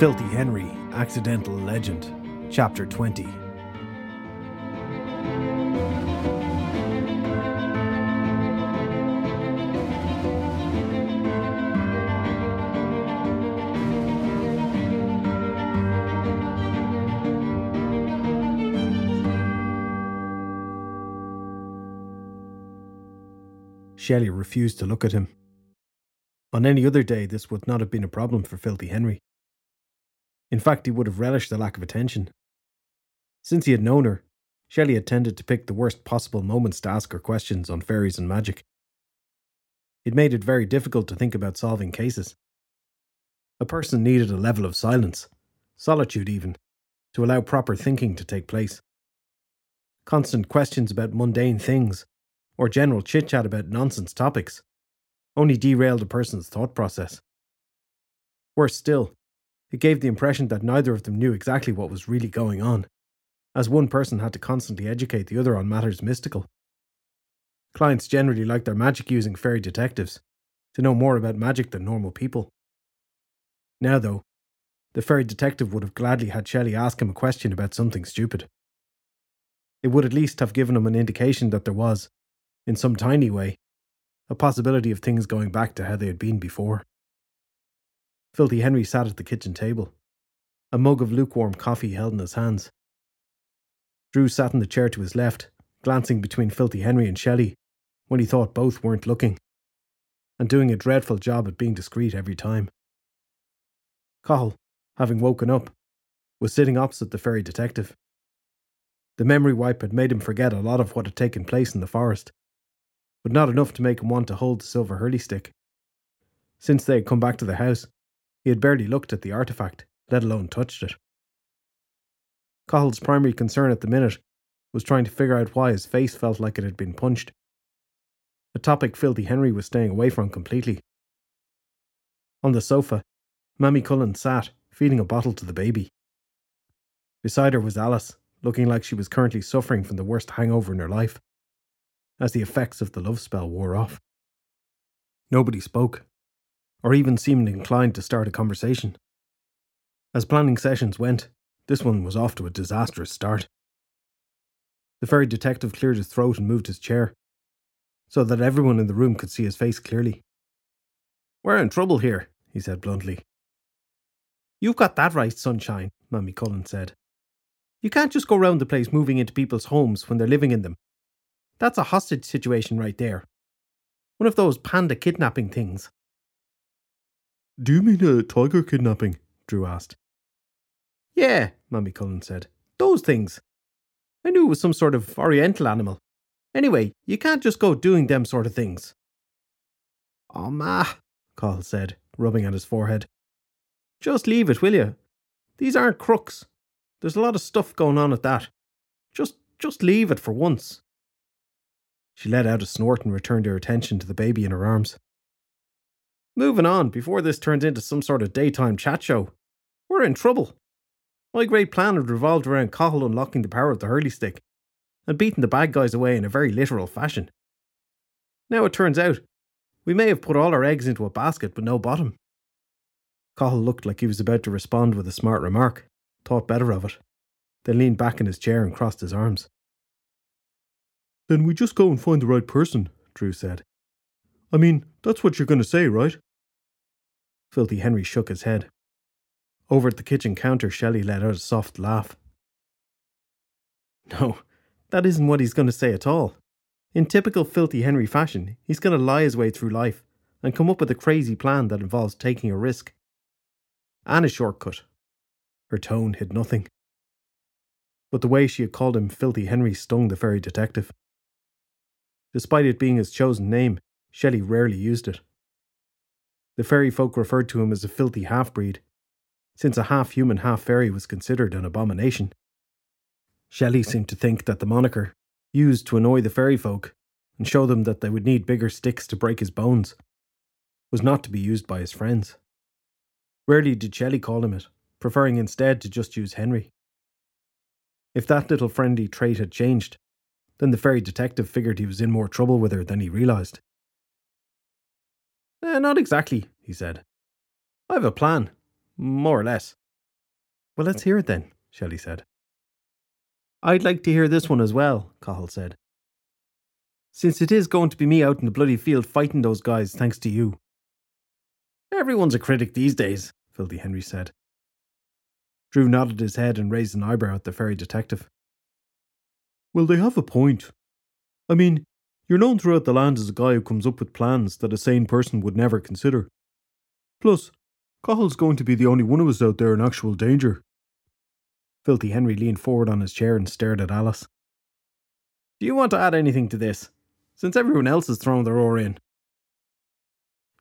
Filthy Henry, Accidental Legend, Chapter 20. Shelley refused to look at him. On any other day, this would not have been a problem for Filthy Henry. In fact, he would have relished the lack of attention. Since he had known her, Shelley had tended to pick the worst possible moments to ask her questions on fairies and magic. It made it very difficult to think about solving cases. A person needed a level of silence, solitude even, to allow proper thinking to take place. Constant questions about mundane things or general chit chat about nonsense topics only derailed a person's thought process. Worse still, it gave the impression that neither of them knew exactly what was really going on, as one person had to constantly educate the other on matters mystical. Clients generally like their magic using fairy detectives to know more about magic than normal people. Now, though, the fairy detective would have gladly had Shelley ask him a question about something stupid. It would at least have given him an indication that there was, in some tiny way, a possibility of things going back to how they had been before. Filthy Henry sat at the kitchen table, a mug of lukewarm coffee held in his hands. Drew sat in the chair to his left, glancing between Filthy Henry and Shelley when he thought both weren't looking, and doing a dreadful job at being discreet every time. Cathal, having woken up, was sitting opposite the fairy detective. The memory wipe had made him forget a lot of what had taken place in the forest, but not enough to make him want to hold the silver hurley stick. Since they had come back to the house, he had barely looked at the artifact, let alone touched it. Cathal's primary concern at the minute was trying to figure out why his face felt like it had been punched. A topic Filthy Henry was staying away from completely. On the sofa, Mammy Cullen sat, feeding a bottle to the baby. Beside her was Alice, looking like she was currently suffering from the worst hangover in her life as the effects of the love spell wore off. Nobody spoke, or even seemed inclined to start a conversation. As planning sessions went, this one was off to a disastrous start. The fairy detective cleared his throat and moved his chair, so that everyone in the room could see his face clearly. We're in trouble here, he said bluntly. You've got that right, Sunshine, Mammy Cullen said. You can't just go round the place moving into people's homes when they're living in them that's a hostage situation right there. One of those panda kidnapping things. Do you mean a tiger kidnapping? Drew asked. Yeah, Mammy Cullen said. Those things. I knew it was some sort of oriental animal. Anyway, you can't just go doing them sort of things. Oh, ma, Cathal said, rubbing at his forehead. Just leave it, will you? These aren't crooks. There's a lot of stuff going on at that. Just, just leave it for once. She let out a snort and returned her attention to the baby in her arms. Moving on, before this turns into some sort of daytime chat show. We're in trouble. My great plan had revolved around Cathal unlocking the power of the hurley stick and beating the bad guys away in a very literal fashion. Now it turns out, we may have put all our eggs into a basket but no bottom. Cathal looked like he was about to respond with a smart remark, thought better of it, then leaned back in his chair and crossed his arms. Then we just go and find the right person, Drew said. I mean, that's what you're going to say, right? Filthy Henry shook his head. Over at the kitchen counter, Shelley let out a soft laugh. No, that isn't what he's going to say at all. In typical Filthy Henry fashion, he's going to lie his way through life and come up with a crazy plan that involves taking a risk. And a shortcut. Her tone hid nothing. But the way she had called him Filthy Henry stung the fairy detective. Despite it being his chosen name, Shelley rarely used it. The fairy folk referred to him as a filthy half breed, since a half human, half fairy was considered an abomination. Shelley seemed to think that the moniker, used to annoy the fairy folk and show them that they would need bigger sticks to break his bones, was not to be used by his friends. Rarely did Shelley call him it, preferring instead to just use Henry. If that little friendly trait had changed, then the fairy detective figured he was in more trouble with her than he realised. Eh, not exactly, he said. I have a plan, more or less. Well, let's hear it then, Shelley said. I'd like to hear this one as well, Cathal said. Since it is going to be me out in the bloody field fighting those guys thanks to you. Everyone's a critic these days, Filthy Henry said. Drew nodded his head and raised an eyebrow at the fairy detective. Well, they have a point. I mean, you're known throughout the land as a guy who comes up with plans that a sane person would never consider. Plus, Cathal's going to be the only one of us out there in actual danger. Filthy Henry leaned forward on his chair and stared at Alice. Do you want to add anything to this, since everyone else has thrown their oar in?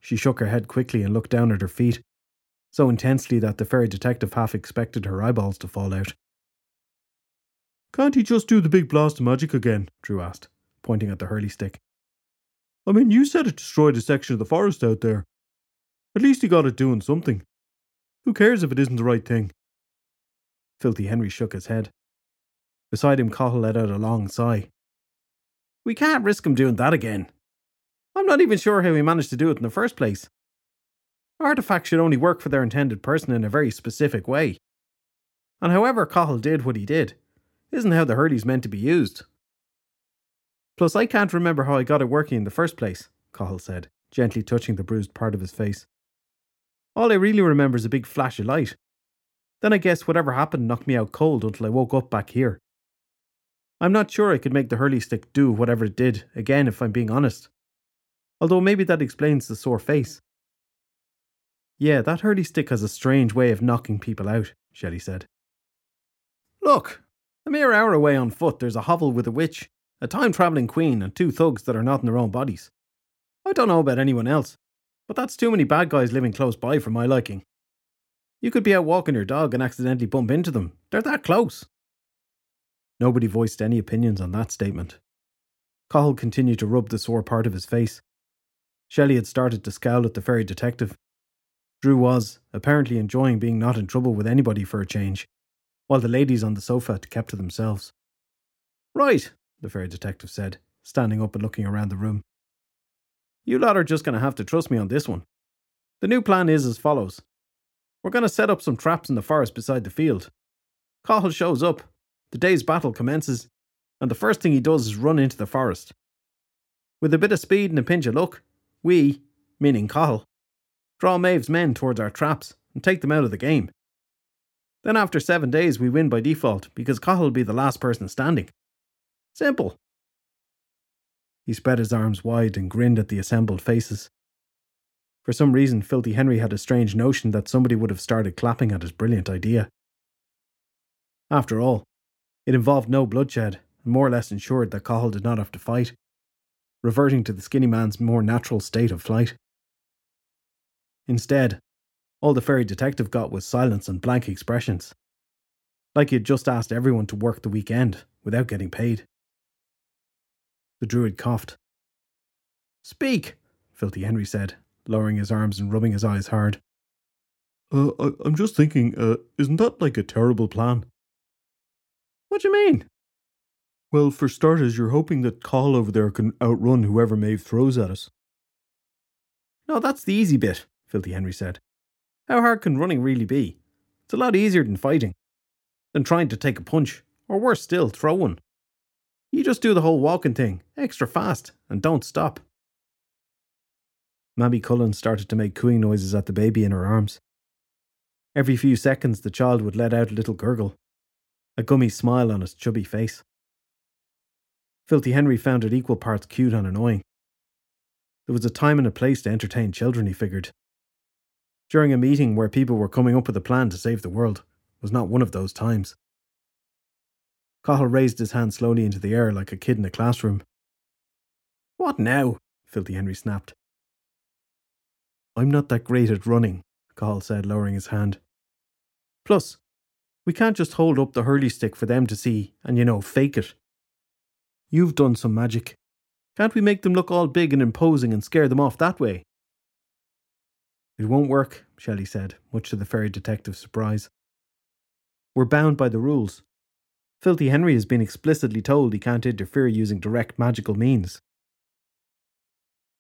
She shook her head quickly and looked down at her feet, so intensely that the fairy detective half expected her eyeballs to fall out. Can't he just do the big blast of magic again? Drew asked, pointing at the hurley stick. I mean, you said it destroyed a section of the forest out there. At least he got it doing something. Who cares if it isn't the right thing? Filthy Henry shook his head. Beside him, Cathal let out a long sigh. We can't risk him doing that again. I'm not even sure how he managed to do it in the first place. Artifacts should only work for their intended person in a very specific way. And however Cathal did what he did, isn't how the Hurley's meant to be used. Plus, I can't remember how I got it working in the first place, Cathal said, gently touching the bruised part of his face. All I really remember is a big flash of light. Then I guess whatever happened knocked me out cold until I woke up back here. I'm not sure I could make the hurley stick do whatever it did again if I'm being honest. Although maybe that explains the sore face. Yeah, that hurley stick has a strange way of knocking people out, Shelley said. Look, a mere hour away on foot there's a hovel with a witch, a time travelling queen, and two thugs that are not in their own bodies. I don't know about anyone else, but that's too many bad guys living close by for my liking. You could be out walking your dog and accidentally bump into them. They're that close. Nobody voiced any opinions on that statement. Cathal continued to rub the sore part of his face. Shelley had started to scowl at the fairy detective. Drew was, apparently enjoying being not in trouble with anybody for a change, while the ladies on the sofa kept to themselves. Right, the fairy detective said, standing up and looking around the room. You lot are just going to have to trust me on this one. The new plan is as follows we're going to set up some traps in the forest beside the field. Cathal shows up, the day's battle commences, and the first thing he does is run into the forest. With a bit of speed and a pinch of luck, we, meaning Cathal, draw Maeve's men towards our traps and take them out of the game. Then after seven days we win by default because Cathal will be the last person standing. Simple. He spread his arms wide and grinned at the assembled faces. For some reason, Filthy Henry had a strange notion that somebody would have started clapping at his brilliant idea. After all, it involved no bloodshed and more or less ensured that Cathal did not have to fight, reverting to the skinny man's more natural state of flight. Instead, all the fairy detective got was silence and blank expressions. Like he had just asked everyone to work the weekend without getting paid. The druid coughed. Speak, Filthy Henry said, lowering his arms and rubbing his eyes hard. Uh, I, am just thinking, uh, isn't that like a terrible plan? What do you mean? Well, for starters, you're hoping that Call over there can outrun whoever Maeve throws at us. No, that's the easy bit, Filthy Henry said. How hard can running really be? It's a lot easier than fighting, than trying to take a punch, or worse still, throw one. You just do the whole walking thing, extra fast, and don't stop. Mammy Cullen started to make cooing noises at the baby in her arms. Every few seconds, the child would let out a little gurgle, a gummy smile on its chubby face. Filthy Henry found it equal parts cute and annoying. There was a time and a place to entertain children, he figured. During a meeting where people were coming up with a plan to save the world was not one of those times. Cathal raised his hand slowly into the air like a kid in a classroom. What now? Filthy Henry snapped. I'm not that great at running, Cathal said, lowering his hand. Plus, we can't just hold up the hurley stick for them to see and, you know, fake it. You've done some magic. Can't we make them look all big and imposing and scare them off that way? It won't work, Shelley said, much to the fairy detective's surprise. We're bound by the rules. Filthy Henry has been explicitly told he can't interfere using direct magical means.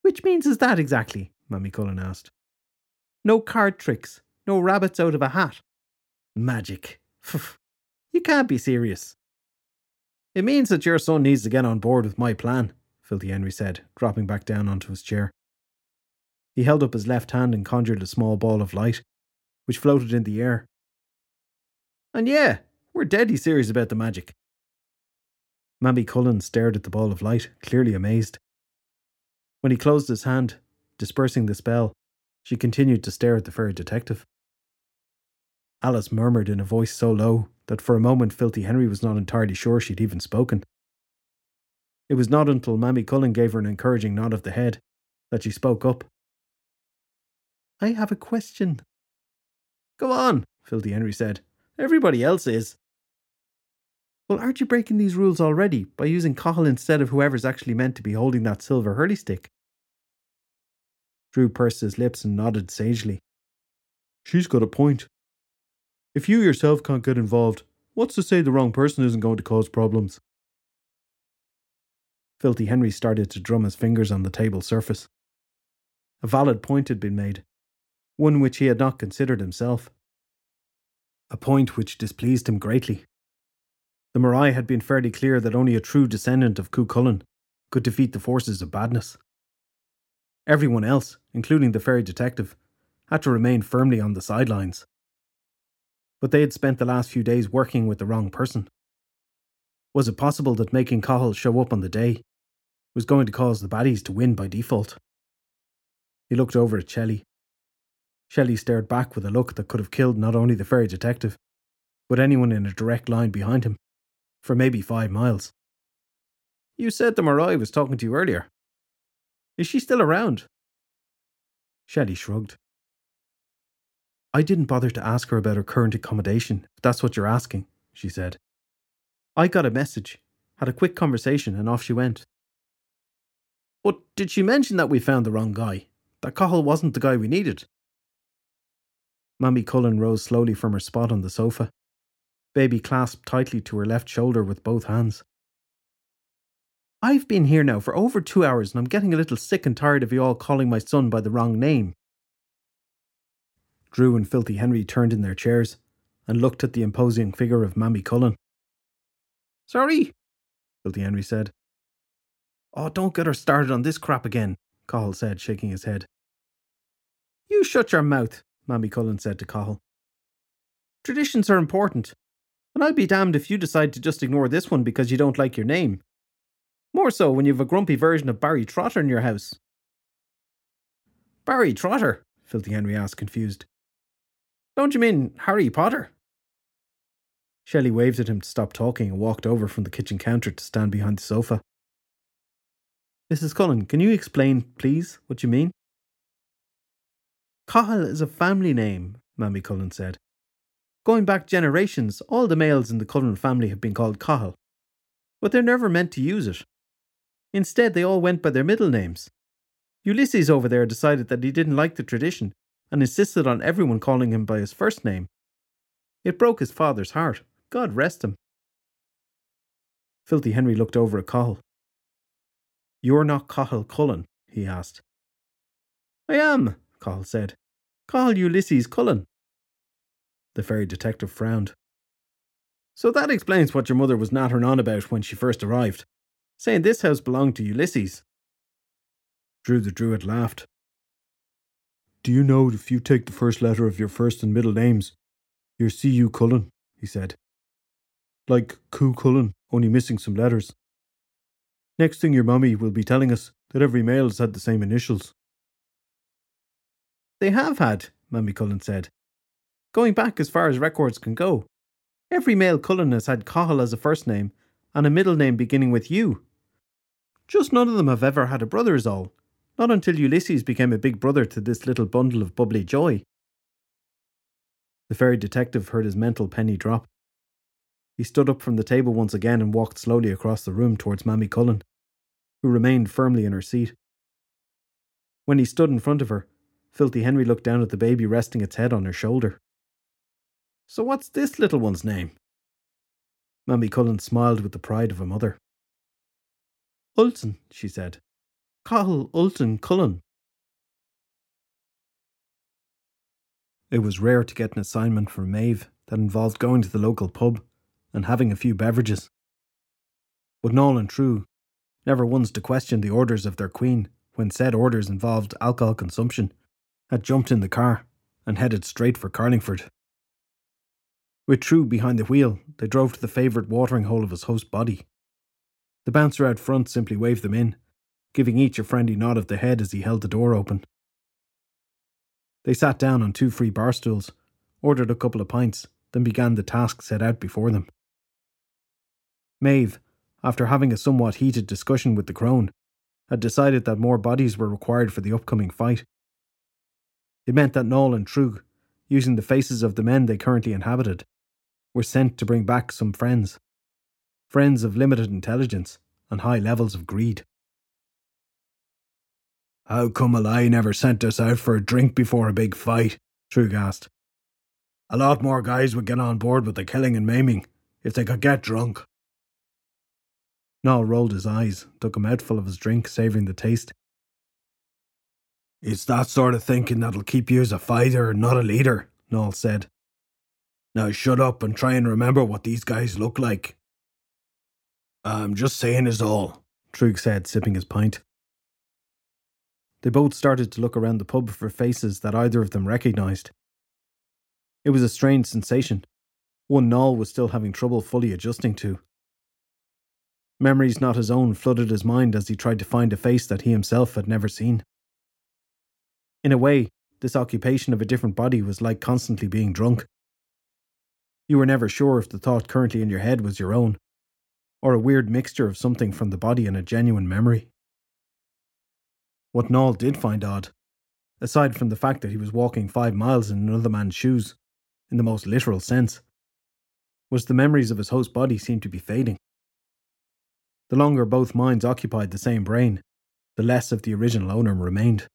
Which means is that exactly? Mammy Cullen asked. No card tricks, no rabbits out of a hat. Magic, you can't be serious. It means that your son needs to get on board with my plan, Filthy Henry said, dropping back down onto his chair. He held up his left hand and conjured a small ball of light, which floated in the air. And yeah, we're deadly serious about the magic. Mammy Cullen stared at the ball of light, clearly amazed. When he closed his hand, dispersing the spell, she continued to stare at the fairy detective. Alice murmured in a voice so low that for a moment Filthy Henry was not entirely sure she'd even spoken. It was not until Mammy Cullen gave her an encouraging nod of the head that she spoke up. I have a question. Go on, Filthy Henry said. Everybody else is. Well, aren't you breaking these rules already by using Cathal instead of whoever's actually meant to be holding that silver hurley stick? Drew pursed his lips and nodded sagely. She's got a point. If you yourself can't get involved, what's to say the wrong person isn't going to cause problems? Filthy Henry started to drum his fingers on the table surface. A valid point had been made, one which he had not considered himself. A point which displeased him greatly. The Morai had been fairly clear that only a true descendant of Cuchulainn could defeat the forces of badness. Everyone else, including the fairy detective, had to remain firmly on the sidelines but they had spent the last few days working with the wrong person. Was it possible that making Cathal show up on the day was going to cause the baddies to win by default? He looked over at Shelley. Shelley stared back with a look that could have killed not only the fairy detective, but anyone in a direct line behind him, for maybe five miles. You said the Morai was talking to you earlier. Is she still around? Shelley shrugged. I didn't bother to ask her about her current accommodation, if that's what you're asking, she said. I got a message, had a quick conversation, and off she went. But did she mention that we found the wrong guy? That Cathal wasn't the guy we needed? Mammy Cullen rose slowly from her spot on the sofa, baby clasped tightly to her left shoulder with both hands. I've been here now for over two hours and I'm getting a little sick and tired of you all calling my son by the wrong name, Drew and Filthy Henry turned in their chairs and looked at the imposing figure of Mammy Cullen. Sorry, Filthy Henry said. Oh, don't get her started on this crap again, Cathal said, shaking his head. You shut your mouth, Mammy Cullen said to Cathal. Traditions are important, and I'd be damned if you decide to just ignore this one because you don't like your name. More so when you've a grumpy version of Barry Trotter in your house. Barry Trotter? Filthy Henry asked, confused. Don't you mean Harry Potter? Shelley waved at him to stop talking and walked over from the kitchen counter to stand behind the sofa. Mrs. Cullen, can you explain, please, what you mean? Cathal is a family name, Mammy Cullen said. Going back generations, all the males in the Cullen family have been called Cathal, but they're never meant to use it. Instead, they all went by their middle names. Ulysses over there decided that he didn't like the tradition and insisted on everyone calling him by his first name. It broke his father's heart. God rest him. Filthy Henry looked over at Cathal. You're not Cathal Cullen? he asked. I am, Cathal said. Cathal Ulysses Cullen. The fairy detective frowned. So that explains what your mother was nattering on about when she first arrived, saying this house belonged to Ulysses. Drew the Druid laughed. Do you know if you take the first letter of your first and middle names, you're C.U. Cullen, he said. Like Cú Cullen, only missing some letters. Next thing your mummy will be telling us that every male has had the same initials. They have had, Mammy Cullen said. Going back as far as records can go. Every male Cullen has had Cathal as a first name and a middle name beginning with U. Just none of them have ever had a brother, is all, not until Ulysses became a big brother to this little bundle of bubbly joy. The fairy detective heard his mental penny drop. He stood up from the table once again and walked slowly across the room towards Mammy Cullen, who remained firmly in her seat. When he stood in front of her, Filthy Henry looked down at the baby resting its head on her shoulder. So what's this little one's name? Mammy Cullen smiled with the pride of a mother. Ulton, she said. Cathal Ulton Cullen. It was rare to get an assignment from Maeve that involved going to the local pub and having a few beverages. But Noel and Trug never once to question the orders of their queen when said orders involved alcohol consumption, had jumped in the car and headed straight for Carlingford. With Trug behind the wheel, they drove to the favourite watering hole of his host's body. The bouncer out front simply waved them in, giving each a friendly nod of the head as he held the door open. They sat down on two free bar stools, ordered a couple of pints, then began the task set out before them. Maeve, after having a somewhat heated discussion with the crone, had decided that more bodies were required for the upcoming fight. It meant that Noel and Trug, using the faces of the men they currently inhabited, were sent to bring back some friends. Friends of limited intelligence and high levels of greed. How come I never sent us out for a drink before a big fight? Trug asked. A lot more guys would get on board with the killing and maiming if they could get drunk. Noel rolled his eyes, took a mouthful of his drink, savouring the taste. It's that sort of thinking that'll keep you as a fighter, not a leader, Noel said. Now shut up and try and remember what these guys look like. I'm just saying is all, Trug said, sipping his pint. They both started to look around the pub for faces that either of them recognised. It was a strange sensation, one Noel was still having trouble fully adjusting to. Memories not his own flooded his mind as he tried to find a face that he himself had never seen. In a way, this occupation of a different body was like constantly being drunk. You were never sure if the thought currently in your head was your own, or a weird mixture of something from the body and a genuine memory. What Noel did find odd, aside from the fact that he was walking five miles in another man's shoes, in the most literal sense, was the memories of his host's body seemed to be fading. The longer both minds occupied the same brain, the less of the original owner remained.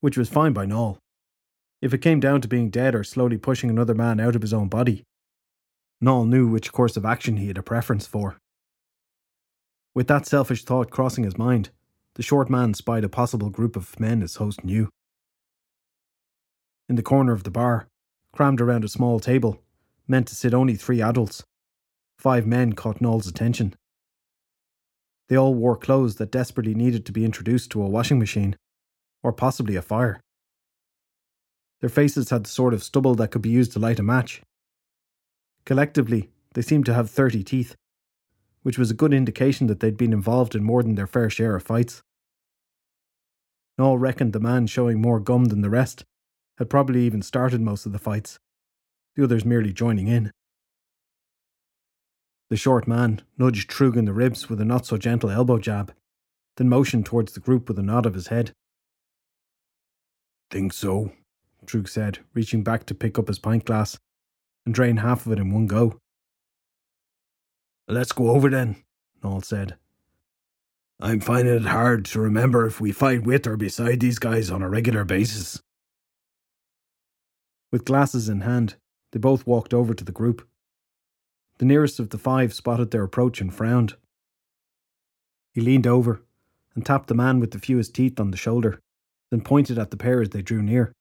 Which was fine by Noel. If it came down to being dead or slowly pushing another man out of his own body, Noel knew which course of action he had a preference for. With that selfish thought crossing his mind, the short man spied a possible group of men his host knew. In the corner of the bar, crammed around a small table, meant to sit only three adults, Five men caught Noel's attention. They all wore clothes that desperately needed to be introduced to a washing machine, or possibly a fire. Their faces had the sort of stubble that could be used to light a match. Collectively, they seemed to have 30 teeth, which was a good indication that they'd been involved in more than their fair share of fights. Noel reckoned the man showing more gum than the rest had probably even started most of the fights, the others merely joining in. The short man nudged Trug in the ribs with a not so gentle elbow jab, then motioned towards the group with a nod of his head. Think so, Trug said, reaching back to pick up his pint glass and drain half of it in one go. Let's go over then, Noel said. I'm finding it hard to remember if we fight with or beside these guys on a regular basis. With glasses in hand, they both walked over to the group. The nearest of the five spotted their approach and frowned. He leaned over and tapped the man with the fewest teeth on the shoulder, then pointed at the pair as they drew near.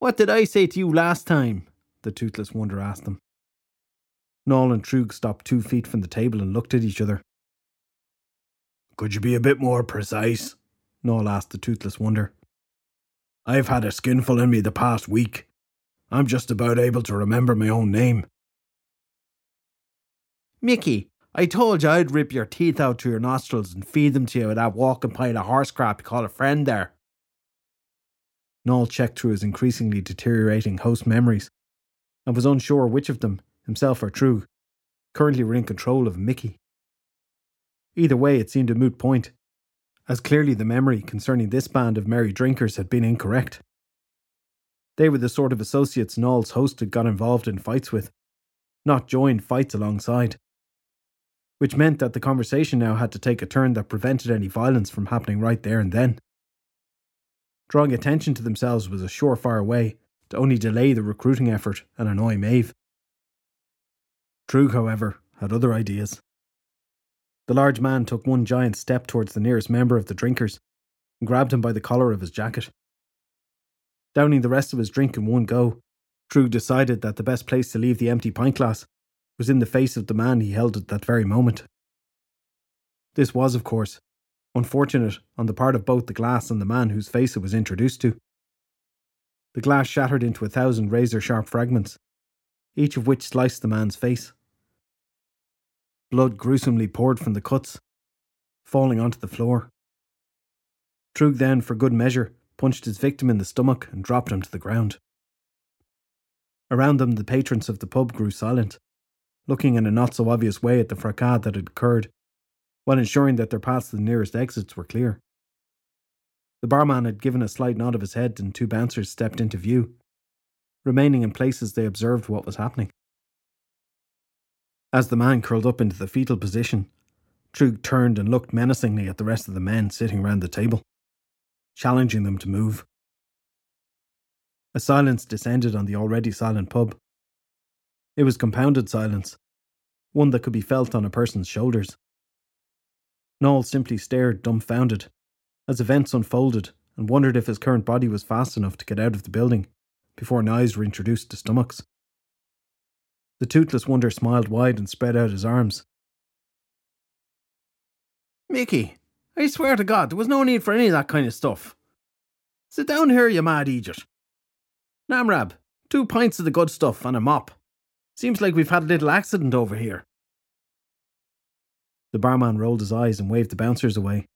What did I say to you last time? the toothless wonder asked them. Noel and Trug stopped two feet from the table and looked at each other. Could you be a bit more precise? Noel asked the toothless wonder. I've had a skinful in me the past week. I'm just about able to remember my own name. Mickey, I told you I'd rip your teeth out through your nostrils and feed them to you with that walking pile of horse crap you call a friend there. Noel checked through his increasingly deteriorating host memories and was unsure which of them, himself or Trug, currently were in control of Mickey. Either way, it seemed a moot point, as clearly the memory concerning this band of merry drinkers had been incorrect. They were the sort of associates Noel's host had got involved in fights with, not joined fights alongside which meant that the conversation now had to take a turn that prevented any violence from happening right there and then. Drawing attention to themselves was a surefire way to only delay the recruiting effort and annoy Maeve. Trug, however, had other ideas. The large man took one giant step towards the nearest member of the drinkers and grabbed him by the collar of his jacket. Downing the rest of his drink in one go, Trug decided that the best place to leave the empty pint glass was in the face of the man he held at that very moment. This was, of course, unfortunate on the part of both the glass and the man whose face it was introduced to. The glass shattered into a thousand razor sharp fragments, each of which sliced the man's face. Blood gruesomely poured from the cuts, falling onto the floor. Trug then, for good measure, punched his victim in the stomach and dropped him to the ground. Around them, the patrons of the pub grew silent, looking in a not so obvious way at the fracas that had occurred, while ensuring that their paths to the nearest exits were clear. The barman had given a slight nod of his head, and two bouncers stepped into view. Remaining in place as they observed what was happening. As the man curled up into the fetal position, Trug turned and looked menacingly at the rest of the men sitting round the table, challenging them to move. A silence descended on the already silent pub. It was compounded silence, one that could be felt on a person's shoulders. Noel simply stared dumbfounded as events unfolded and wondered if his current body was fast enough to get out of the building before knives were introduced to stomachs. The toothless wonder smiled wide and spread out his arms. Mickey, I swear to God, there was no need for any of that kind of stuff. Sit down here, you mad idiot. Namrab, two pints of the good stuff and a mop. Seems like we've had a little accident over here. The barman rolled his eyes and waved the bouncers away.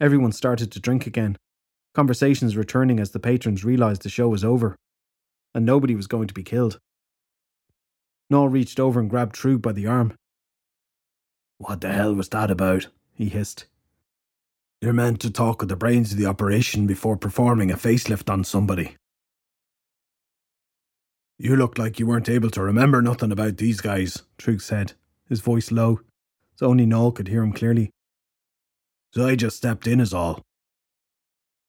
Everyone started to drink again, conversations returning as the patrons realised the show was over, and nobody was going to be killed. Noel reached over and grabbed Trug by the arm. What the hell was that about? he hissed. You're meant to talk with the brains of the operation before performing a facelift on somebody. You looked like you weren't able to remember nothing about these guys, Trug said, his voice low, so only Noel could hear him clearly. So I just stepped in, is all.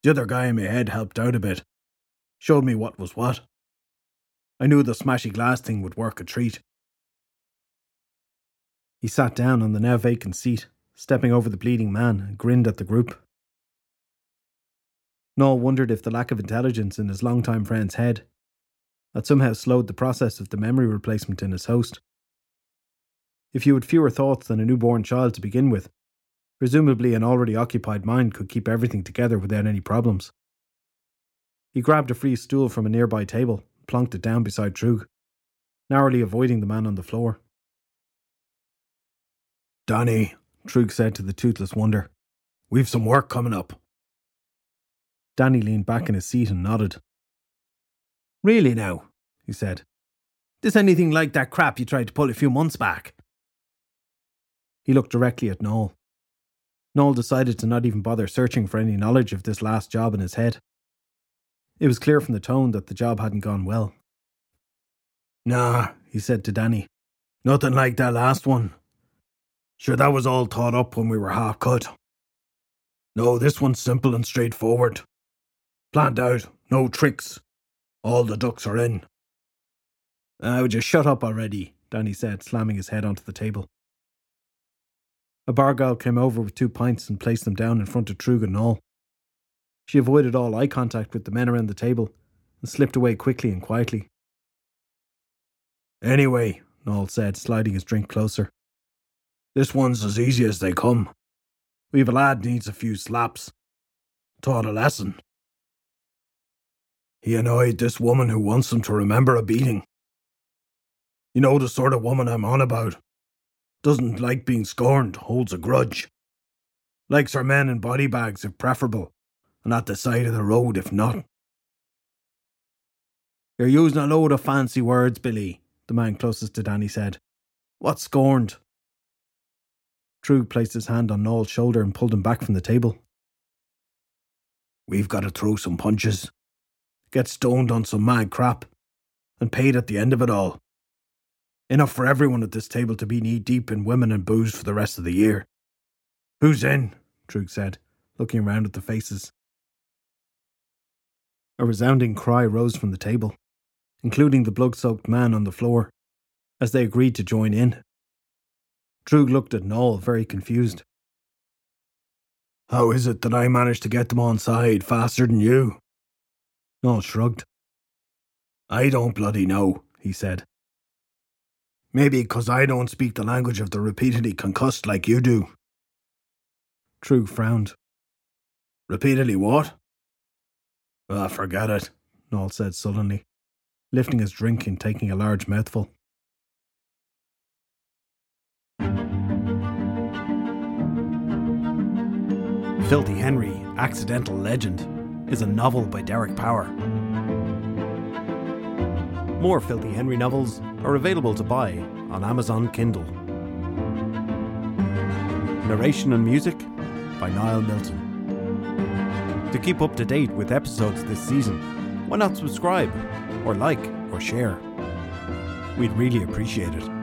The other guy in my head helped out a bit, showed me what was what. I knew the smashy glass thing would work a treat. He sat down on the now vacant seat, stepping over the bleeding man, and grinned at the group. Noel wondered if the lack of intelligence in his long-time friend's head had somehow slowed the process of the memory replacement in his host. If you had fewer thoughts than a newborn child to begin with, presumably an already occupied mind could keep everything together without any problems. He grabbed a free stool from a nearby table and plonked it down beside Trug, narrowly avoiding the man on the floor. Danny, Trug said to the toothless wonder, we've some work coming up. Danny leaned back in his seat and nodded. Really now, he said. This anything like that crap you tried to pull a few months back? He looked directly at Noel. Noel decided to not even bother searching for any knowledge of this last job in his head. It was clear from the tone that the job hadn't gone well. Nah, he said to Danny. Nothing like that last one. Sure, that was all thought up when we were half cut. No, this one's simple and straightforward. Planned out, no tricks, all the ducks are in. I would just shut up already, Danny said, slamming his head onto the table. A bar girl came over with two pints and placed them down in front of Trug and. She avoided all eye contact with the men around the table and slipped away quickly and quietly. Anyway, Noel said, sliding his drink closer. This one's as easy as they come. We've a lad needs a few slaps. Taught a lesson. He annoyed this woman who wants him to remember a beating. You know the sort of woman I'm on about. Doesn't like being scorned, holds a grudge. Likes her men in body bags if preferable, and at the side of the road if not. You're using a load of fancy words, Billy, the man closest to Danny said. What's scorned? Trug placed his hand on Noel's shoulder and pulled him back from the table. We've got to throw some punches, get stoned on some mad crap, and paid at the end of it all. Enough for everyone at this table to be knee deep in women and booze for the rest of the year. Who's in? Trug said, looking round at the faces. A resounding cry rose from the table, including the blood soaked man on the floor, as they agreed to join in. Trug looked at Noel, very confused. How is it that I managed to get them on side faster than you? Noel shrugged. I don't bloody know, he said. Maybe 'cause I don't speak the language of the repeatedly concussed like you do. Trug frowned. Repeatedly what? Ah, forget it, Noel said sullenly, lifting his drink and taking a large mouthful. Filthy Henry, Accidental Legend is a novel by Derek Power. More Filthy Henry novels are available to buy on Amazon Kindle. Narration and music by Niall Milton. To keep up to date with episodes this season, why not subscribe, or like, or share? We'd really appreciate it.